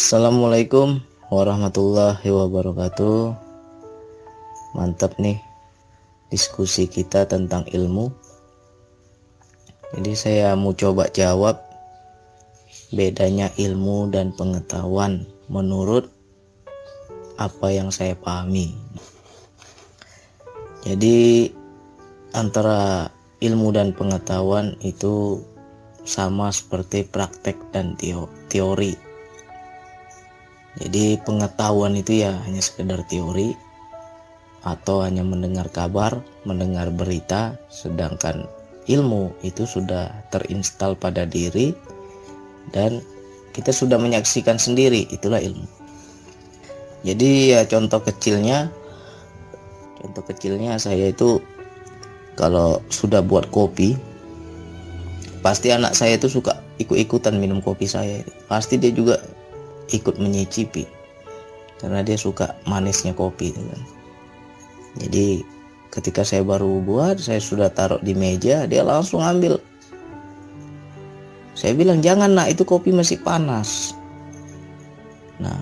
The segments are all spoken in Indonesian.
Assalamualaikum warahmatullahi wabarakatuh. Mantap nih diskusi kita tentang ilmu. Jadi saya mau coba jawab bedanya ilmu dan pengetahuan menurut apa yang saya pahami. Jadi antara ilmu dan pengetahuan itu sama seperti praktek dan teori. Jadi pengetahuan itu ya hanya sekedar teori atau hanya mendengar kabar, mendengar berita, sedangkan ilmu itu sudah terinstal pada diri dan kita sudah menyaksikan sendiri, itulah ilmu. Jadi ya contoh kecilnya contoh kecilnya saya itu kalau sudah buat kopi pasti anak saya itu suka ikut-ikutan minum kopi saya pasti dia juga ikut menyicipi. Karena dia suka manisnya kopi itu kan. Jadi ketika saya baru buat saya sudah taruh di meja dia langsung ambil. Saya bilang jangan nak itu kopi masih panas. Nah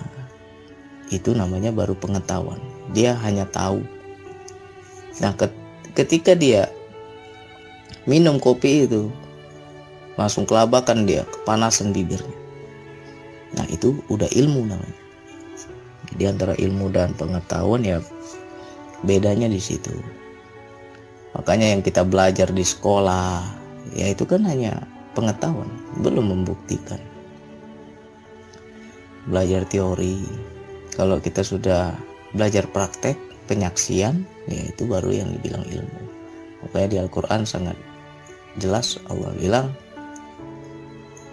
itu namanya baru pengetahuan. Dia hanya tahu. Nah ketika dia minum kopi itu langsung kelabakan dia kepanasan bibirnya nah itu udah ilmu namanya. Jadi antara ilmu dan pengetahuan ya bedanya di situ. Makanya yang kita belajar di sekolah ya itu kan hanya pengetahuan belum membuktikan. Belajar teori. Kalau kita sudah belajar praktek penyaksian ya itu baru yang dibilang ilmu. Makanya di Al-Quran sangat jelas Allah bilang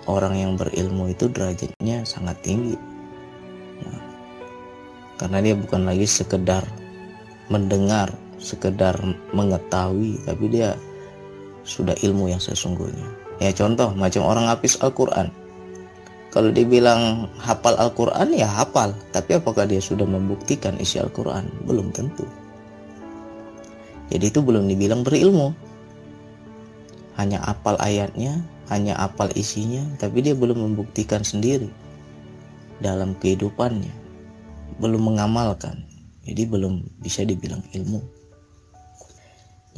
orang yang berilmu itu derajatnya sangat tinggi. Nah, karena dia bukan lagi sekedar mendengar sekedar mengetahui tapi dia sudah ilmu yang sesungguhnya. Ya contoh macam orang habis Al-Quran. Kalau dibilang hafal Al-Quran ya hafal. Tapi apakah dia sudah membuktikan isi Al-Quran? Belum tentu. Jadi itu belum dibilang berilmu hanya apal ayatnya hanya apal isinya, tapi dia belum membuktikan sendiri dalam kehidupannya, belum mengamalkan. Jadi belum bisa dibilang ilmu.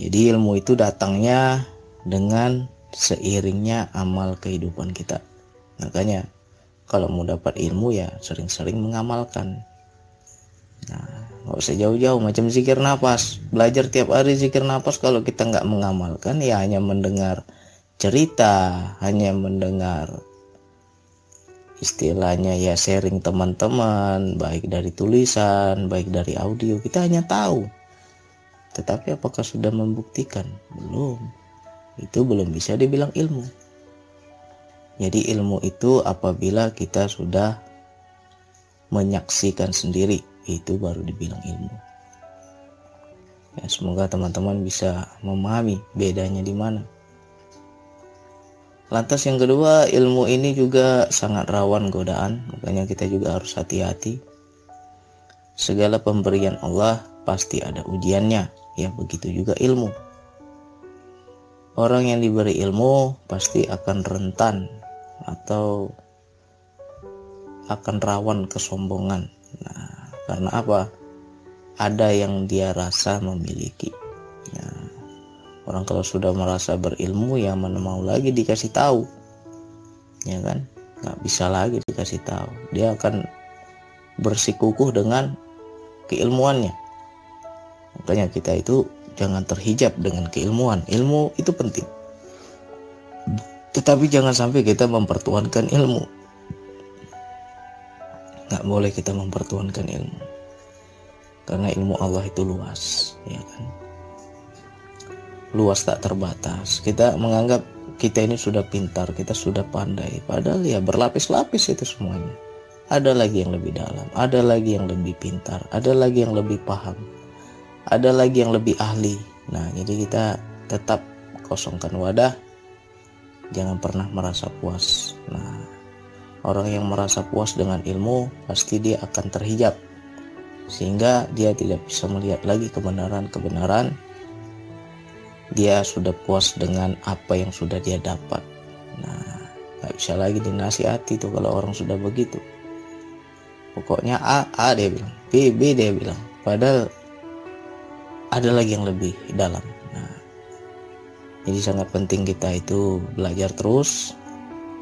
Jadi ilmu itu datangnya dengan seiringnya amal kehidupan kita. Makanya kalau mau dapat ilmu ya sering-sering mengamalkan. Nah, nggak usah jauh-jauh macam zikir nafas. Belajar tiap hari zikir nafas kalau kita nggak mengamalkan ya hanya mendengar cerita, hanya mendengar istilahnya ya sharing teman-teman, baik dari tulisan, baik dari audio, kita hanya tahu. Tetapi apakah sudah membuktikan? Belum. Itu belum bisa dibilang ilmu. Jadi ilmu itu apabila kita sudah menyaksikan sendiri, itu baru dibilang ilmu. Ya, semoga teman-teman bisa memahami bedanya di mana. Lantas yang kedua, ilmu ini juga sangat rawan godaan, makanya kita juga harus hati-hati. Segala pemberian Allah pasti ada ujiannya, ya begitu juga ilmu. Orang yang diberi ilmu pasti akan rentan atau akan rawan kesombongan. Karena apa? Ada yang dia rasa memiliki. Nah, Orang kalau sudah merasa berilmu ya mana mau lagi dikasih tahu. Ya kan? Nggak bisa lagi dikasih tahu. Dia akan bersikukuh dengan keilmuannya. Makanya kita itu jangan terhijab dengan keilmuan. Ilmu itu penting. Tetapi jangan sampai kita mempertuankan ilmu. Nggak boleh kita mempertuankan ilmu. Karena ilmu Allah itu luas, ya kan? luas tak terbatas. Kita menganggap kita ini sudah pintar, kita sudah pandai. Padahal ya berlapis-lapis itu semuanya. Ada lagi yang lebih dalam, ada lagi yang lebih pintar, ada lagi yang lebih paham, ada lagi yang lebih ahli. Nah, jadi kita tetap kosongkan wadah, jangan pernah merasa puas. Nah, orang yang merasa puas dengan ilmu pasti dia akan terhijab, sehingga dia tidak bisa melihat lagi kebenaran-kebenaran. Dia sudah puas dengan apa yang sudah dia dapat. Nah nggak bisa lagi dinasihati tuh kalau orang sudah begitu. Pokoknya A A dia bilang. B B dia bilang. Padahal ada lagi yang lebih dalam. Nah jadi sangat penting kita itu belajar terus.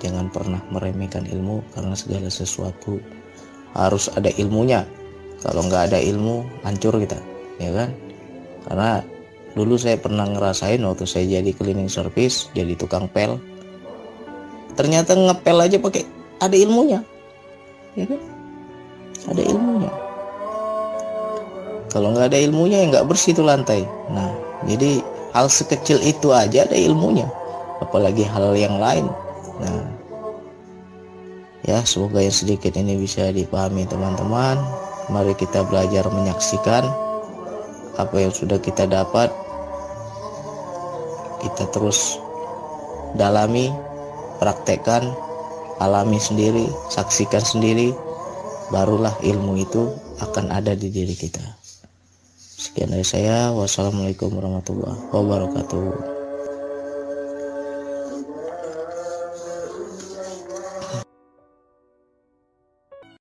Jangan pernah meremehkan ilmu karena segala sesuatu harus ada ilmunya kalau nggak ada ilmu hancur kita ya kan? Karena dulu saya pernah ngerasain waktu saya jadi cleaning service jadi tukang pel ternyata ngepel aja pakai ada ilmunya ya kan? Ada ilmunya. Kalau nggak ada ilmunya ya nggak bersih itu lantai. Nah jadi hal sekecil itu aja ada ilmunya apalagi hal yang lain. Nah ya semoga yang sedikit ini bisa dipahami teman-teman mari kita belajar menyaksikan apa yang sudah kita dapat. Kita terus dalami praktekkan alami sendiri saksikan sendiri barulah ilmu itu akan ada di diri kita. Sekian dari saya. Wassalamualaikum warahmatullahi wabarakatuh